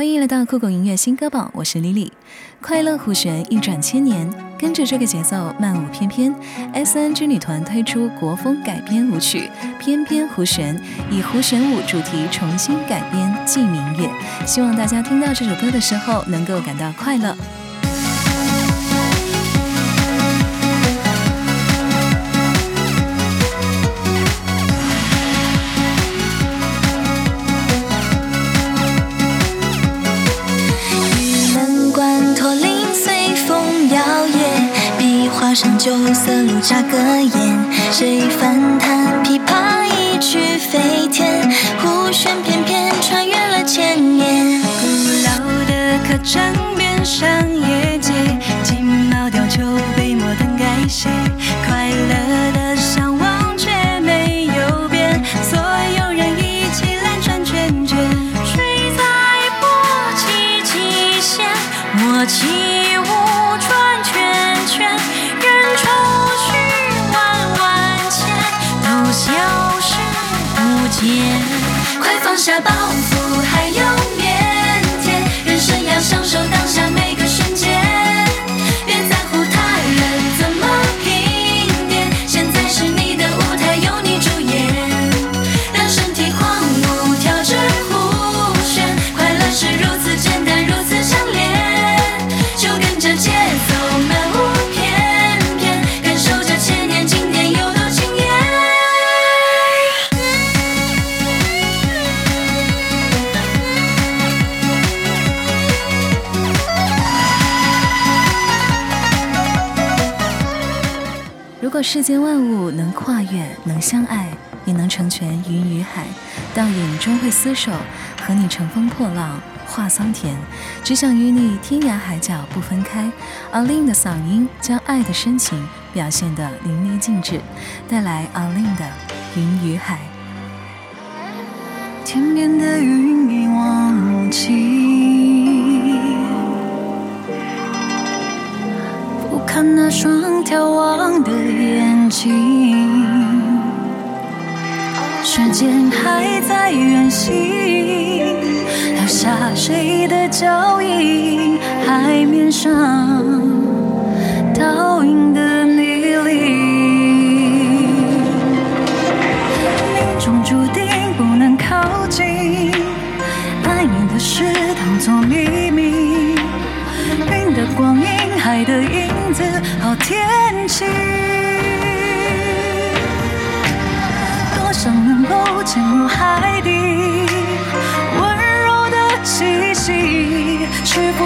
欢迎来到酷狗音乐新歌榜，我是李李。快乐胡旋一转千年，跟着这个节奏慢舞翩翩。S N G 女团推出国风改编舞曲《翩翩胡旋》，以胡旋舞主题重新改编《寄明月》，希望大家听到这首歌的时候能够感到快乐。上酒色露扎歌宴，谁反弹琵琶一曲飞天？胡旋翩翩穿越了千年。古老的客栈边上夜街，金毛貂裘被摩登改写，快乐放下包袱，还有腼腆，人生要享受当下如果世间万物能跨越，能相爱，也能成全云与海。倒影终会厮守，和你乘风破浪，话桑田。只想与你天涯海角不分开。阿令的嗓音将爱的深情表现得淋漓尽致，带来阿令的云与海。天边的云一望无际那双眺望的眼睛，时间还在远行，留下谁的脚印？海面上息，多想能够潜入海底，温柔的气息，却不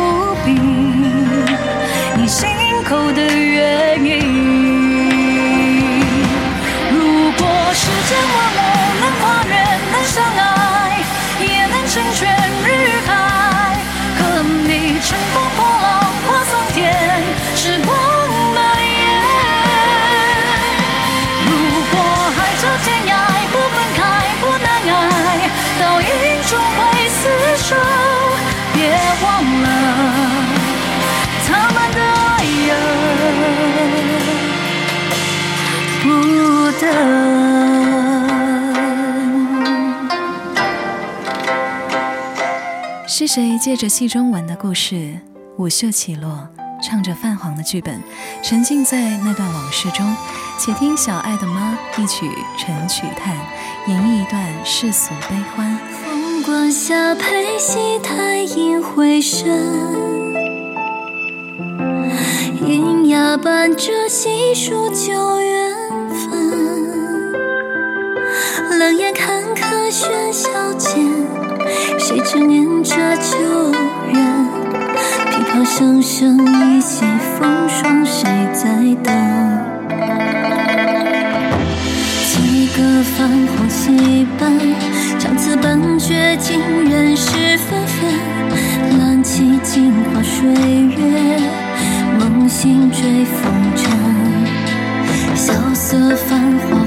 是谁借着戏中文的故事，舞袖起落，唱着泛黄的剧本，沉浸在那段往事中？且听小爱的妈一曲陈曲叹，演绎一段世俗悲欢。风光下陪戏台影回声，银牙伴着细数旧缘冷眼看客喧嚣间，谁执念着旧人？琵琶声声依稀，风霜谁在等？几个泛黄戏本，唱词本绝尽，人事纷纷。揽起镜花水月，梦醒追风的繁华。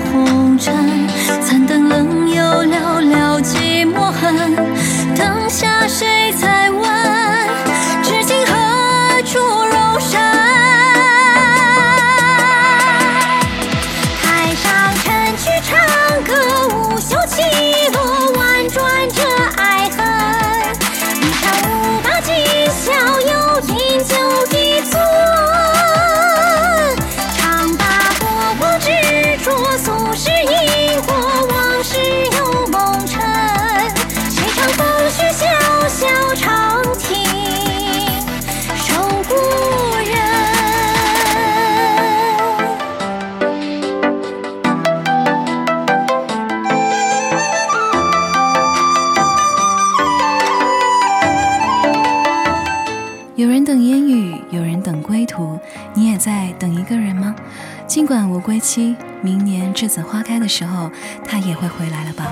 尽管无归期，明年栀子花开的时候，他也会回来了吧？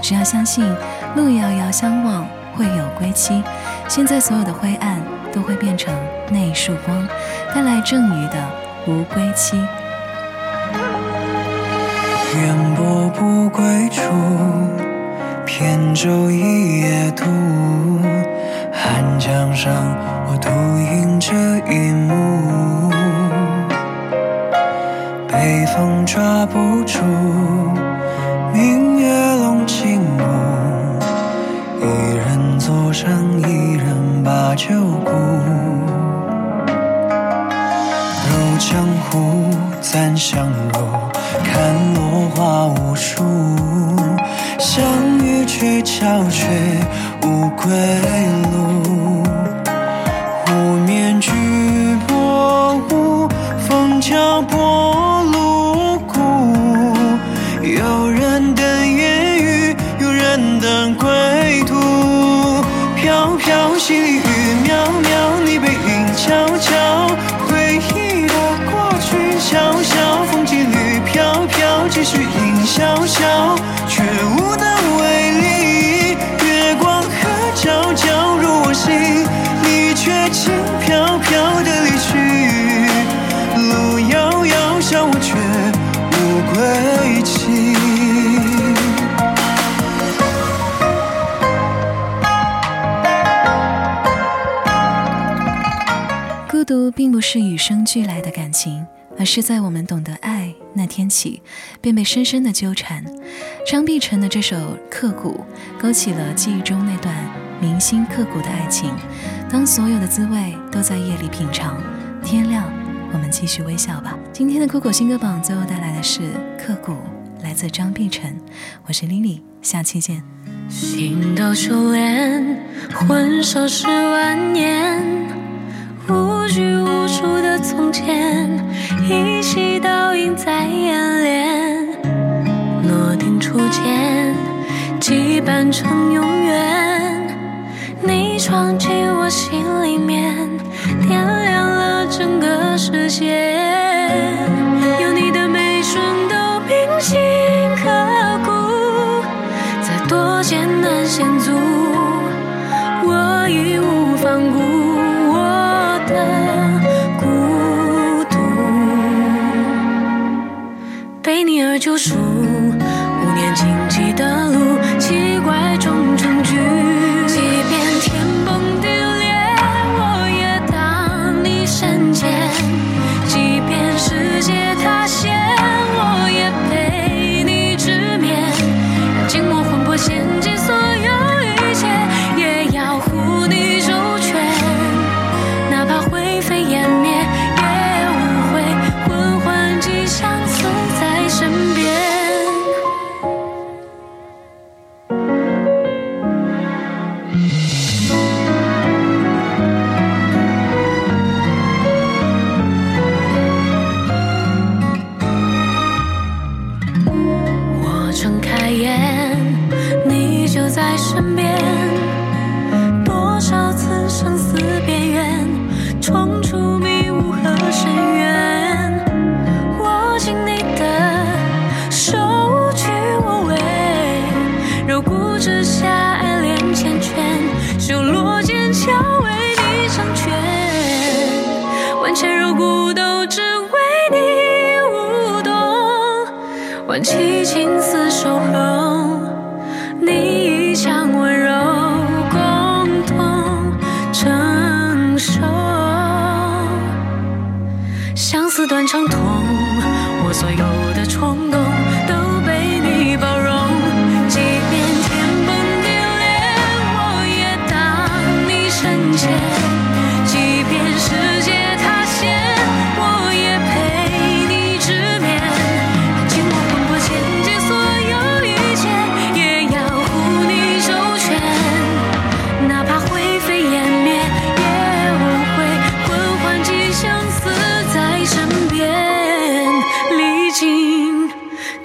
只要相信，路遥遥相望会有归期。现在所有的灰暗都会变成那一束光，带来正余的无归期。烟波不归处，扁舟一叶渡。寒江上，我独饮这一幕。北风抓不住，明月笼金木。一人坐上，一人把酒顾。入江湖，暂相落。看落花无数，相遇却皎却无归路。细雨渺渺，你背影悄悄，回忆的过去潇潇，风几缕。飘飘，继续吟潇潇，独并不是与生俱来的感情。而是在我们懂得爱那天起，便被深深的纠缠。张碧晨的这首《刻骨》，勾起了记忆中那段铭心刻骨的爱情。当所有的滋味都在夜里品尝，天亮，我们继续微笑吧。今天的酷狗新歌榜最后带来的是《刻骨》，来自张碧晨。我是 Lily，下期见。心都修炼，魂收十万年。无拘无束的从前，依稀倒映在眼帘。诺定初见，羁绊成永远。你闯进我心里面，点亮了整个世界。有你的每瞬都铭心刻骨，再多艰难险阻，我义无反顾。我的为你而救赎，无念荆棘的。万千柔骨都只为你舞动。挽起青丝守候，你一腔温柔，共同承受。相思断肠痛，我所有的冲动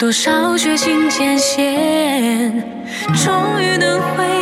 多少血腥艰险，终于能回